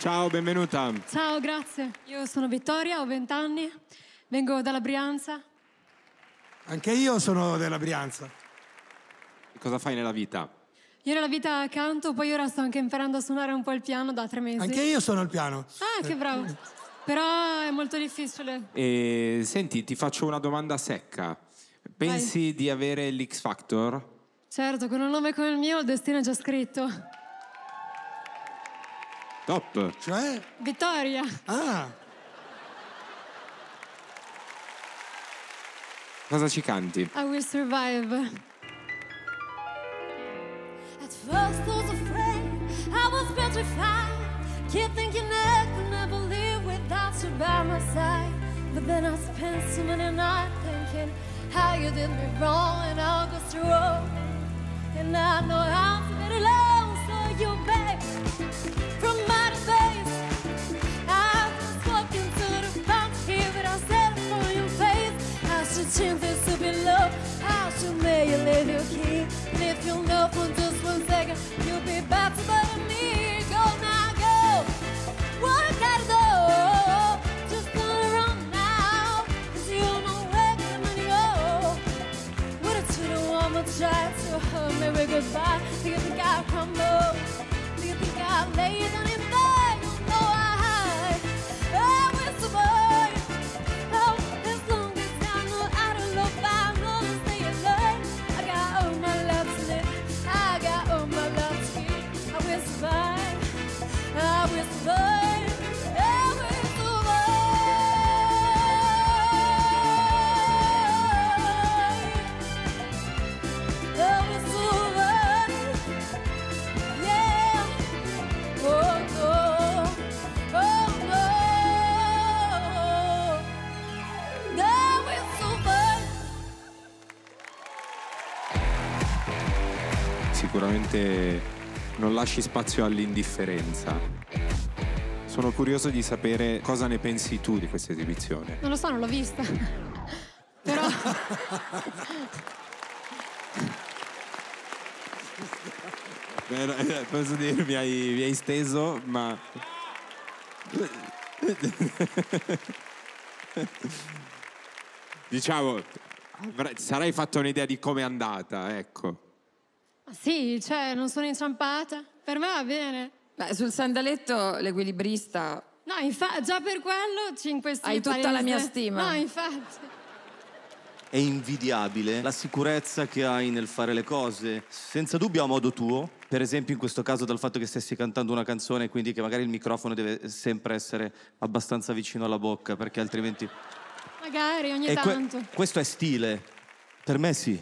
Ciao, benvenuta. Ciao, grazie. Io sono Vittoria, ho 20 anni, vengo dalla Brianza. Anche io sono della Brianza. Cosa fai nella vita? Io nella vita canto, poi ora sto anche imparando a suonare un po' il piano da tre mesi. Anche io sono al piano. Ah, che bravo. Però è molto difficile. E senti, ti faccio una domanda secca. Pensi di avere l'X Factor? Certo, con un nome come il mio il destino è già scritto. Top. Cioè? Vittoria. Ah, Cosa ci canti? I will survive. At first I was afraid, I was petrified. Kept thinking I could never live without you by my side. But then I spent so many nights thinking how you did me wrong and I'll go through. And I know how to get along, so you This to be love. I should make you live key. And if you know for just one second, you'll be better than me. Go now, go. What I do? Just turn around now. Cause you oh. to go. What if don't try to hurt me with goodbye? Lasci spazio all'indifferenza. Sono curioso di sapere cosa ne pensi tu di questa esibizione. Non lo so, non l'ho vista. Però Eh, Posso dire, mi hai, mi hai steso, ma... diciamo, sarai fatto un'idea di come è andata, ecco. Sì, cioè, non sono inciampata. Per me va bene. Beh, sul sandaletto l'equilibrista No, infatti, già per quello 5 stelle. Hai tutta la mia stima. No, infatti. È invidiabile la sicurezza che hai nel fare le cose, senza dubbio a modo tuo. Per esempio, in questo caso, dal fatto che stessi cantando una canzone, quindi che magari il microfono deve sempre essere abbastanza vicino alla bocca, perché altrimenti. Magari ogni E que- tanto. questo è stile. Per me sì.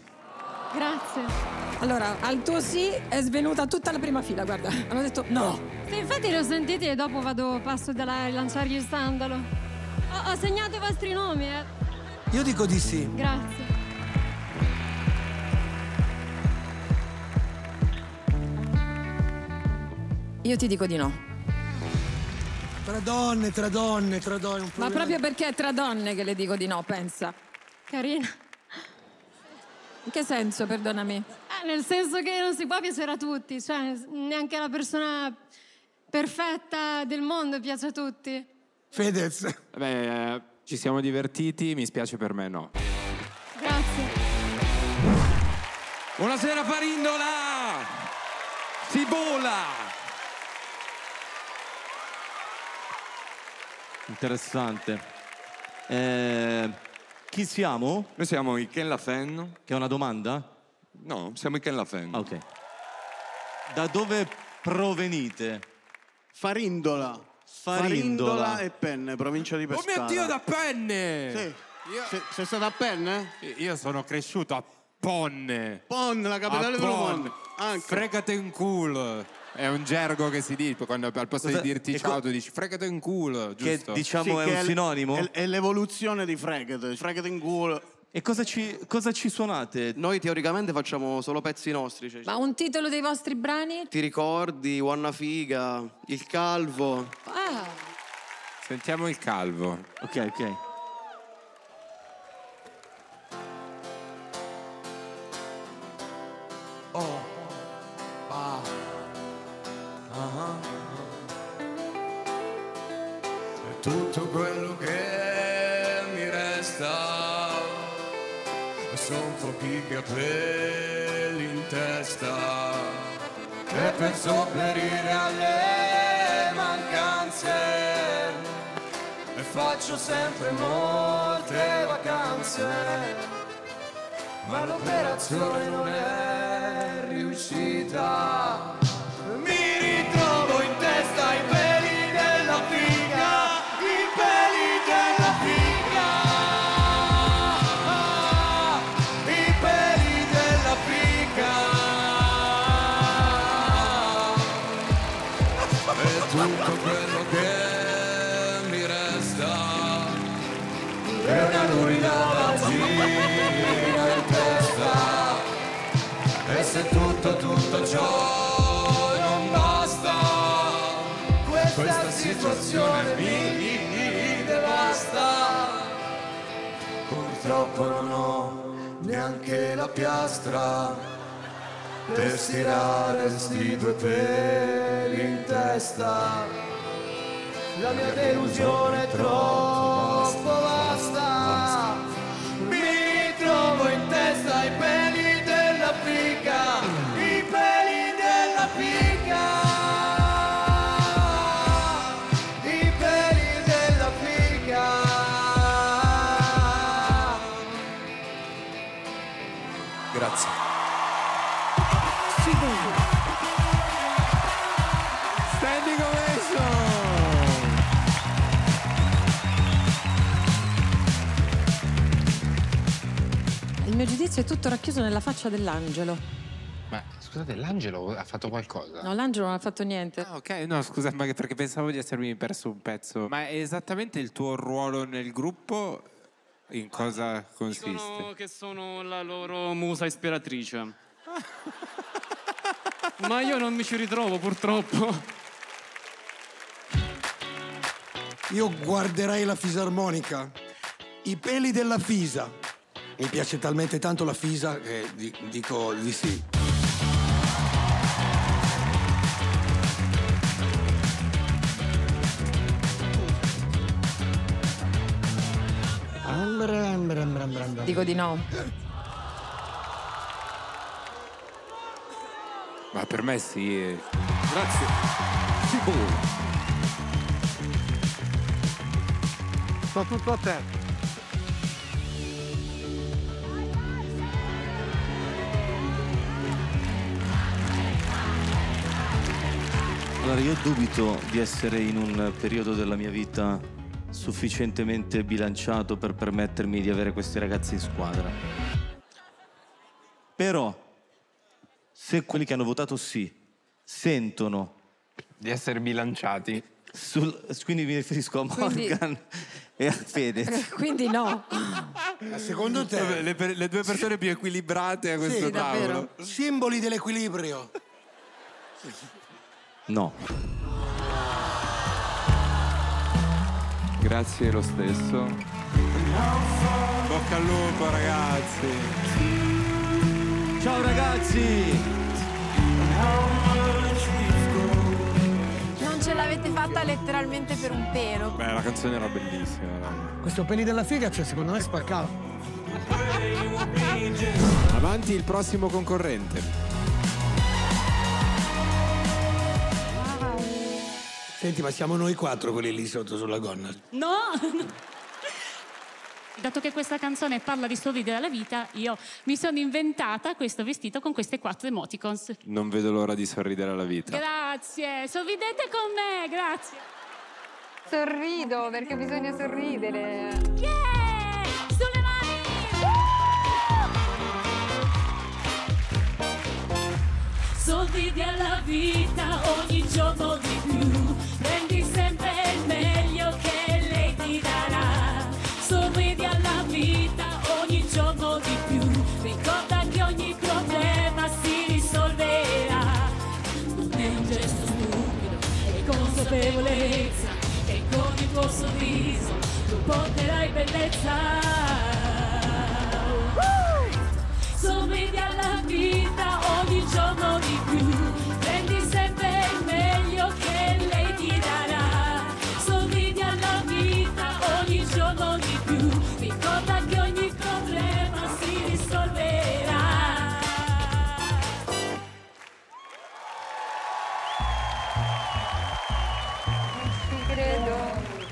Grazie. Allora, al tuo sì è svenuta tutta la prima fila, guarda. Hanno detto no. Sì, infatti li ho sentiti e dopo vado, passo da là a lanciargli il sandalo. Ho, ho segnato i vostri nomi, eh. io dico di sì. Grazie. Io ti dico di no. Tra donne, tra donne, tra donne. un Ma problema- proprio perché è tra donne che le dico di no, pensa. Carina. In che senso, perdonami? Nel senso che non si può piacere a tutti, cioè neanche la persona perfetta del mondo piace a tutti. Fedez. Beh, eh, ci siamo divertiti, mi spiace per me no. Grazie. Buonasera Farindola! Si vola! Interessante. Eh, chi siamo? Noi siamo i Ken Lafen. Che è una domanda? No, siamo i Ken Lafen. Ah, ok. Da dove provenite? Farindola. Farindola. e Penne, provincia di Oh Pescara. mio Dio, da penne! Sì. Se- sei stato a Penne? Io sono cresciuto a Ponne. Pon, la capitale del Pon. mondo. Anche. Fregate in culo. È un gergo che si dice quando al posto Cosa- di dirti ciao tu dici fregate in culo, Che giusto? diciamo Sì, è che un l- sinonimo? È, è l'evoluzione di Fregate. Fregate in culo. E cosa ci, cosa ci suonate? Noi teoricamente facciamo solo pezzi nostri. cioè, Ma un titolo dei vostri brani? Ti ricordi, Wanna Figa, Il Calvo. Ah, Sentiamo il calvo. Ok, ok. Capelli in testa e per sopperire alle mancanze. E faccio sempre molte vacanze ma l'operazione non è riuscita tutto ciò non basta. Questa situazione mi devasta. Purtroppo non ho neanche la piastra per stirare sti due peli in testa. La mia delusione è troppo vasta È tutto racchiuso nella faccia dell'angelo. Ma scusate, l'angelo ha fatto qualcosa? No, l'angelo non ha fatto niente. Ah, ok, no, scusa, ma perché pensavo di essermi perso un pezzo. Ma è esattamente il tuo ruolo nel gruppo? In cosa consiste? Dicono che sono la loro musa ispiratrice. Ma io non mi ci ritrovo purtroppo. Io guarderei la fisarmonica. I peli della fisa. Mi piace talmente tanto la fisa che di- dico di sì. Dico di no. Ma per me sì. Grazie. Sto tutto a te. Allora, io dubito di essere in un periodo della mia vita sufficientemente bilanciato per permettermi di avere questi ragazzi in squadra. Però, se quelli che hanno votato sì sentono di essere bilanciati, sul- quindi mi riferisco a Quindi- Morgan e a Fedez. Quindi no. Secondo te? Le, le due persone più equilibrate a questo Sì, tavolo. Simboli dell'equilibrio. No. Grazie lo stesso. Bocca al lupo, ragazzi. Ciao ragazzi! Non ce l'avete fatta letteralmente per un pelo. Beh, la canzone era bellissima. Questo peli della figa, cioè, secondo me spaccava. Avanti il prossimo concorrente. Senti, ma siamo noi quattro quelli lì sotto sulla gonna. No! Dato che questa canzone parla di sorridere alla vita, io mi sono inventata questo vestito con queste quattro emoticons. Non vedo l'ora di sorridere alla vita. Grazie, sorridete con me, grazie. Sorrido perché bisogna sorridere. Yeah! Sulle mani! Sorridi alla vita ogni giorno che con il tuo sorriso tu porterai bellezza. Sorridi alla vita ogni giorno di più,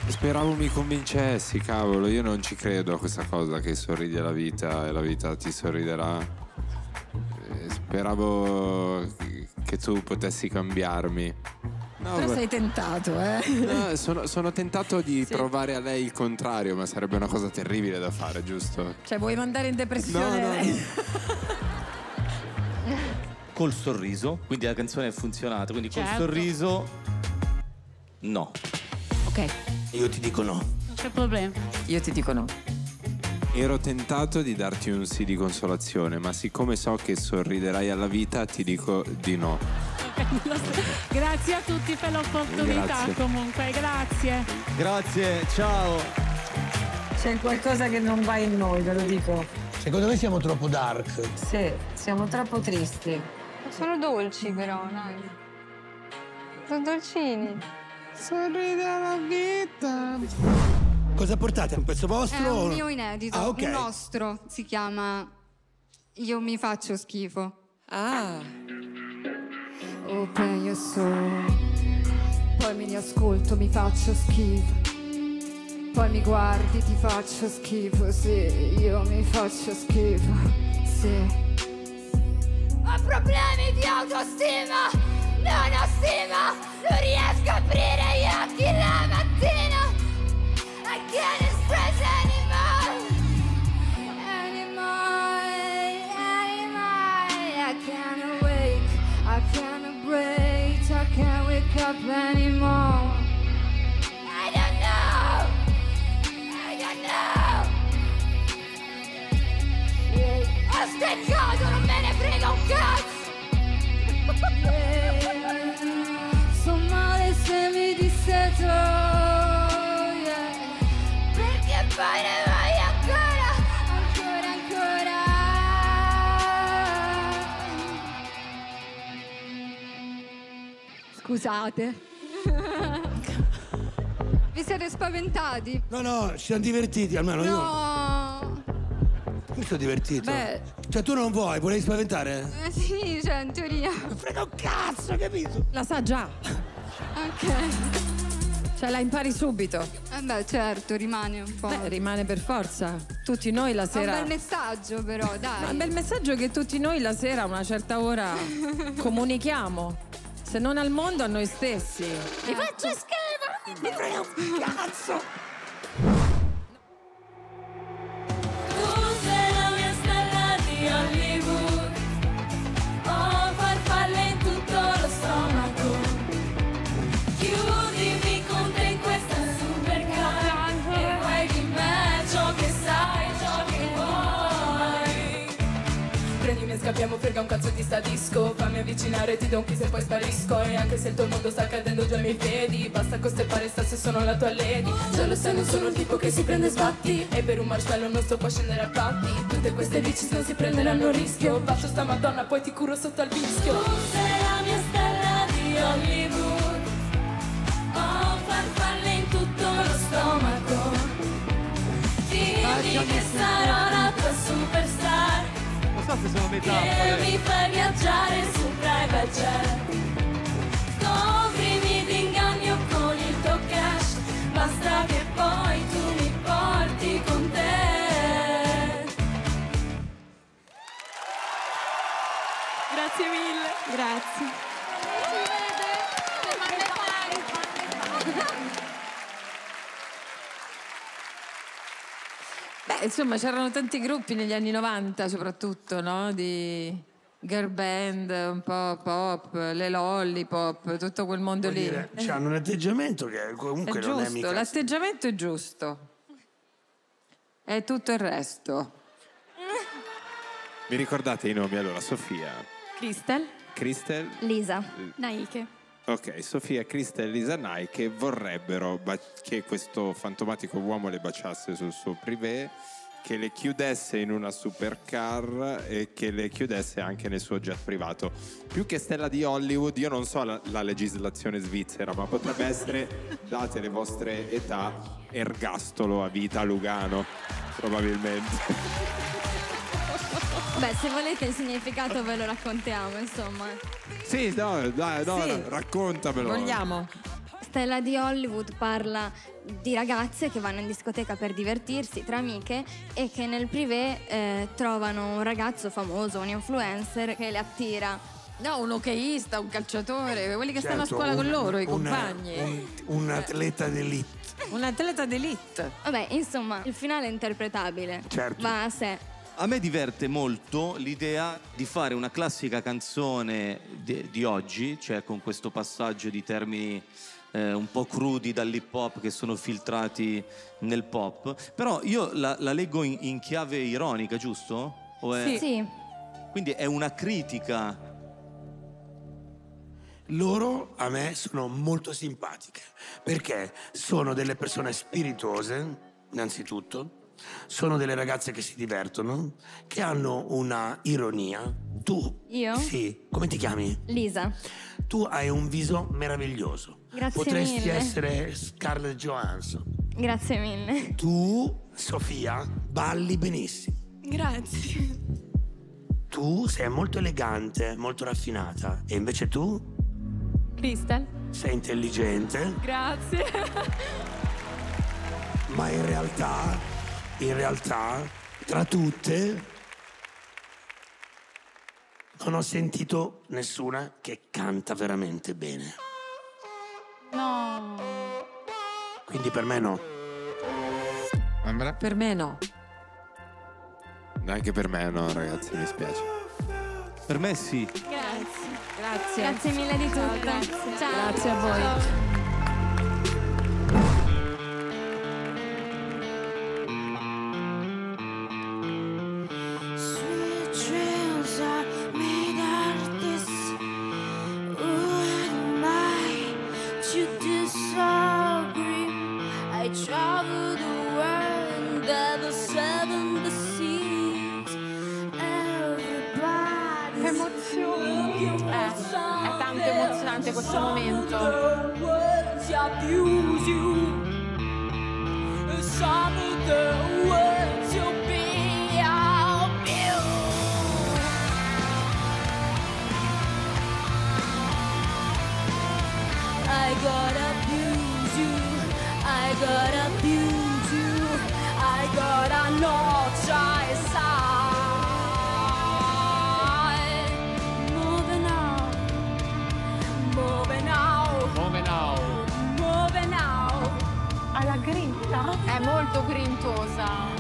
Speravo mi convincessi, cavolo, io non ci credo a questa cosa che sorridi alla vita e la vita ti sorriderà. Eh, Speravo che tu potessi cambiarmi. No, Però sei tentato, eh? no, sono, sono tentato di provare a lei il contrario, ma sarebbe una cosa terribile da fare, giusto? Cioè, vuoi mandare in depressione? No, no, lei? Col sorriso, quindi la canzone è funzionata, quindi col Certo. sorriso no. Ok. Io ti dico no. Non c'è problema. Io ti dico no. Ero tentato di darti un sì di consolazione, ma siccome so che sorriderai alla vita, ti dico di no. Grazie a tutti per l'opportunità Grazie. comunque, grazie. Grazie, ciao. C'è qualcosa che non va in noi, ve lo dico. Secondo me siamo troppo dark. Sì, siamo troppo tristi. Sono dolci però, dai. Sono dolcini. Sorride alla vita. Cosa portate? Un pezzo È vostro? o un mio inedito, Ah, ok. un nostro, si chiama Io mi faccio schifo. Ah. Open your soul. Poi mi riascolto, mi faccio schifo. Poi mi guardi, ti faccio schifo, sì, io mi faccio schifo, sì. Ho problemi di autostima, non ho stima, non riesco a aprire gli occhi la mattina. I can't Scusate. Vi siete spaventati? No, no, ci siamo divertiti, almeno io No. mi sono divertito. Beh. Cioè tu non vuoi, volevi spaventare? Eh, sì, cioè in teoria. frega un cazzo, capito? La sa già. Ok. Cioè la impari subito. Eh beh, certo, rimane un po'. Beh, rimane per forza. Tutti noi la È un sera. bel messaggio però, Ma dai. è un bel messaggio che tutti noi la sera a una certa ora comunichiamo. Se non al mondo, a noi stessi. Mi faccio schifo! Mi frega cazzo! Scappiamo, frega un cazzo di sta disco. Fammi avvicinare, ti do un kiss e poi sparisco. E anche se il tuo mondo sta cadendo già mi vedi Basta costeppare sta se sono la tua lady. Già lo sai, non sono il tipo che si prende sbatti. E per un marshmallow non sto qua a scendere a patti. Tutte queste bici non si prenderanno rischio. Bacio sta madonna, poi ti curo sotto al vischio Tu sei la mia stella di Hollywood so se sono Che metafore. mi fai viaggiare su private jet Coprimi d'inganno con il tuo cash Basta che poi tu mi porti con te Grazie mille Grazie. Insomma, c'erano tanti gruppi negli anni 90, soprattutto, no? Di girl band, un po' pop, le lollipop, tutto quel mondo Vuol lì. dire, Eh, hanno un atteggiamento che è comunque non è giusto, mica... l'atteggiamento è giusto. È tutto il resto. Mi ricordate i nomi? Allora, Sofia, Crystal? Crystal, Lisa. Naike. ok, Sofia, Crystal e Lisa Nai che vorrebbero ba- che questo fantomatico uomo le baciasse sul suo privé, che le chiudesse in una supercar e che le chiudesse anche nel suo jet privato. Più che stella di Hollywood, io non so la, la legislazione svizzera, ma potrebbe essere, date le vostre età, ergastolo a vita Lugano, probabilmente. Beh, se volete il significato ve lo raccontiamo, insomma. Sì, no, dai, no, Sì. raccontamelo. Vogliamo? Stella di Hollywood parla di ragazze che vanno in discoteca per divertirsi tra amiche e che nel privé eh, trovano un ragazzo famoso, un influencer che le attira. No, un hockeyista, un calciatore, quelli che stanno a Certo, scuola con un- loro, i un- compagni. Un, un atleta d'elite. Un atleta d'elite. Vabbè, insomma, il finale è interpretabile. Certo. Va a sé. A me diverte molto l'idea di fare una classica canzone di, di oggi, cioè con questo passaggio di termini eh, un po' crudi dall'hip hop che sono filtrati nel pop, però io la, la leggo in, in chiave ironica, giusto? O è- Sì. Quindi è una critica. Loro a me sono molto simpatiche perché sono delle persone spirituose, innanzitutto, sono delle ragazze che si divertono, che hanno una ironia. Tu, Io? sì, come ti chiami? Lisa. Tu hai un viso meraviglioso. Grazie Potresti mille. essere Scarlett Johansson. Grazie mille. Tu, Sofia, balli benissimo. Grazie. Tu sei molto elegante, molto raffinata. E invece tu Crystal. sei intelligente, Grazie. ma in realtà, in realtà, tra tutte, non ho sentito nessuna che canta veramente bene. No. Quindi per me no. Per me no. Anche per me no, ragazzi, mi spiace. Per me sì. Grazie. Grazie. Grazie mille di tutto. Ciao. Grazie a voi. importante questo momento. I got È molto grintosa.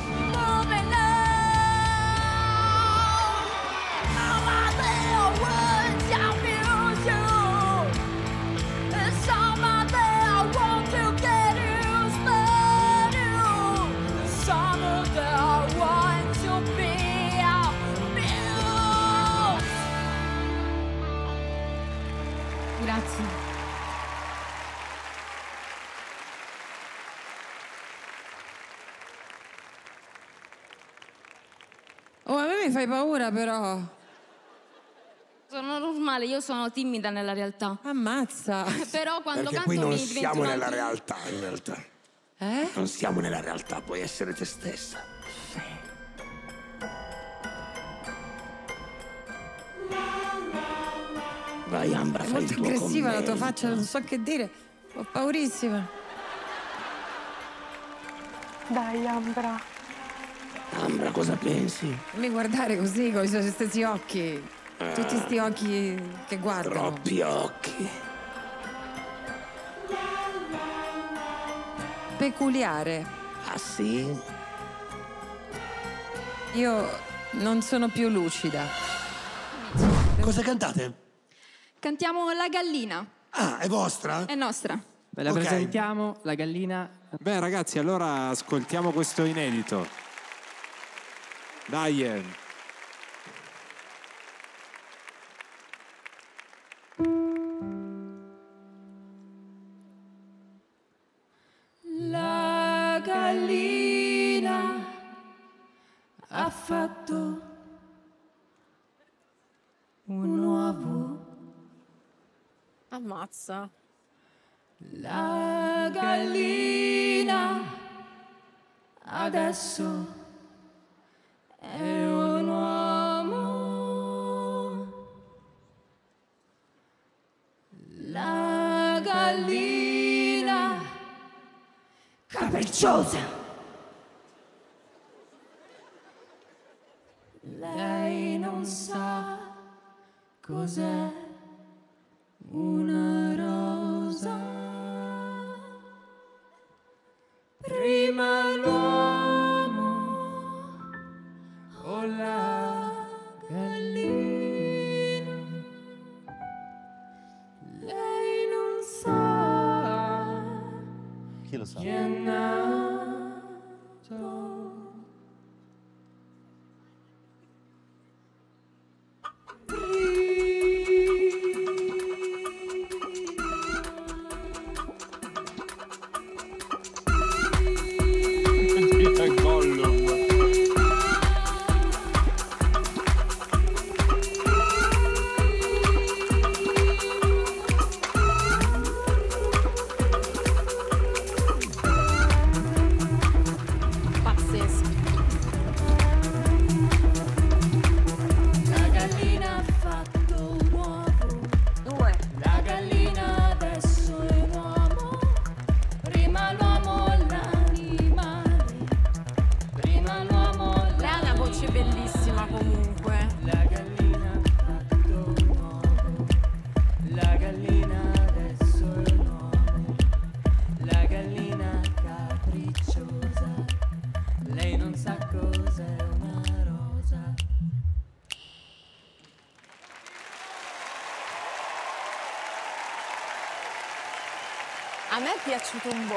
Fai paura però. Sono normale, io sono timida nella realtà. Ammazza. Però quando Perché canto qui non mi siamo nella altro- realtà, in realtà. Eh? Non siamo nella realtà, puoi essere te stessa. Vai Ambra, È fai molto il tuo aggressiva la tua faccia, non so che dire. Ho paurissima. Dai, Ambra. Ambra, cosa pensi? Non mi guardare così con i suoi stessi occhi. Tutti sti occhi che guardano. Troppi occhi. Peculiare. Ah sì? Io non sono più lucida. Cosa cantate? Cantiamo La Gallina. Ah, è vostra? È nostra. Ve la Ok. presentiamo, la gallina. Beh, ragazzi, allora ascoltiamo questo inedito. Dai. eh. La gallina ha fatto un uovo. Ammazza. La gallina adesso La gallina capricciosa. Lei non sa cos'è Chi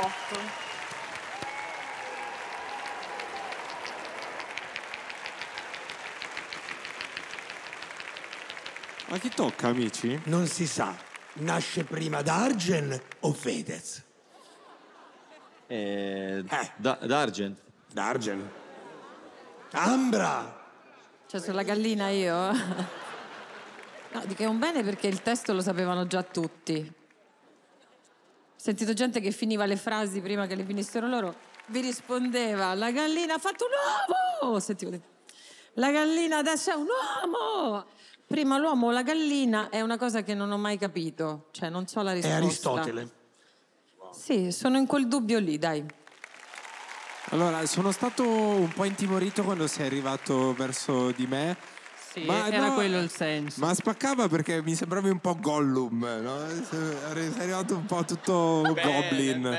18. A chi tocca, amici? Non si sa. Nasce prima Dargen o Fedez? Eh, eh. Da- Dargen. Dargen. Ambra! Cioè, sulla gallina io? No, dico è un bene perché il testo lo sapevano già tutti. Ho sentito gente che finiva le frasi prima che le finissero loro. Vi rispondeva, la gallina ha fatto un uomo! Sentivo le- La gallina adesso è un uomo! Prima l'uomo o la gallina è una cosa che non ho mai capito. Cioè, non so la È risposta. Aristotele. Sì, sono in quel dubbio lì, dai. Allora, sono stato un po' intimorito quando sei arrivato verso di me. Sì, era quello il senso. Ma spaccava perché mi sembravi un po' Gollum, no? Sei arrivato un po' tutto Goblin.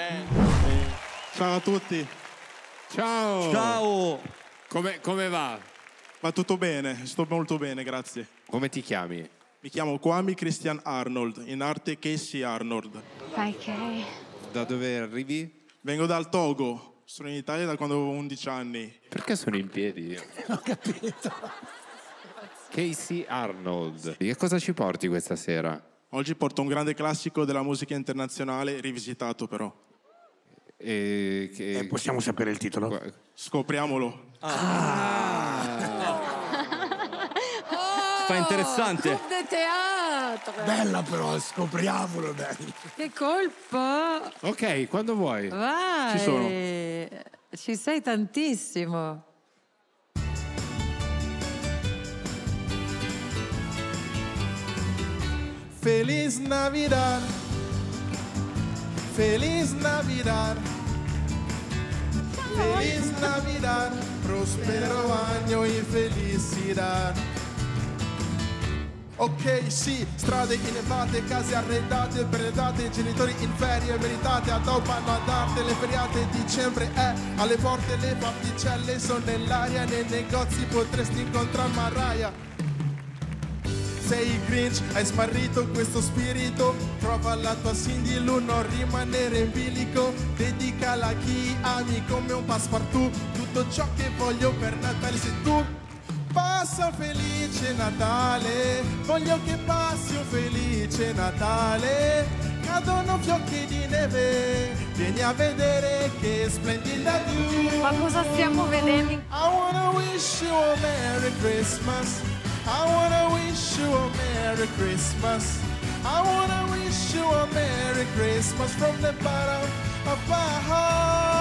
Ciao a tutti. Ciao. Ciao. Come, come va? Va tutto bene, sto molto bene, grazie. Come ti chiami? Mi chiamo Kwame Christian Arnold, in arte Casey Arnold. Ok. Da dove arrivi? Vengo dal Togo, sono in Italia da quando avevo 11 anni. Perché sono in piedi? Ho capito. Casey Arnold. Di che cosa ci porti questa sera? Oggi porto un grande classico della musica internazionale, rivisitato però. E che... Eh, possiamo sapere il titolo? Scopriamolo. Fa interessante. Club de teatro! Bella però, scopriamolo, dai. Che colpo! Ok, quando vuoi. Vai! Ci sono. Ci sei tantissimo. Feliz Navidad. Feliz Navidad. Feliz Navidad. Prospero año y felicidad. Ok, sì, strade innevate, case arredate, benedate, genitori in ferie meritate, addobbano ad arte le feriate di dicembre è alle porte le particelle sono nell'aria, nei negozi potresti incontrare Mariah. Sei il Grinch, hai smarrito questo spirito. Trova la tua Cindy Lou, non rimanere in bilico. Dedicala a chi ami come un passepartout. Tutto ciò che voglio per Natale sei tu. Passa un felice Natale Voglio che passi un felice Natale. Cadono fiocchi di neve Vieni a vedere che splendida tu Ma cosa stiamo vedendo? I wanna wish you a Merry Christmas. I wanna wish you a Merry Christmas. I wanna wish you a Merry Christmas from the bottom of my heart.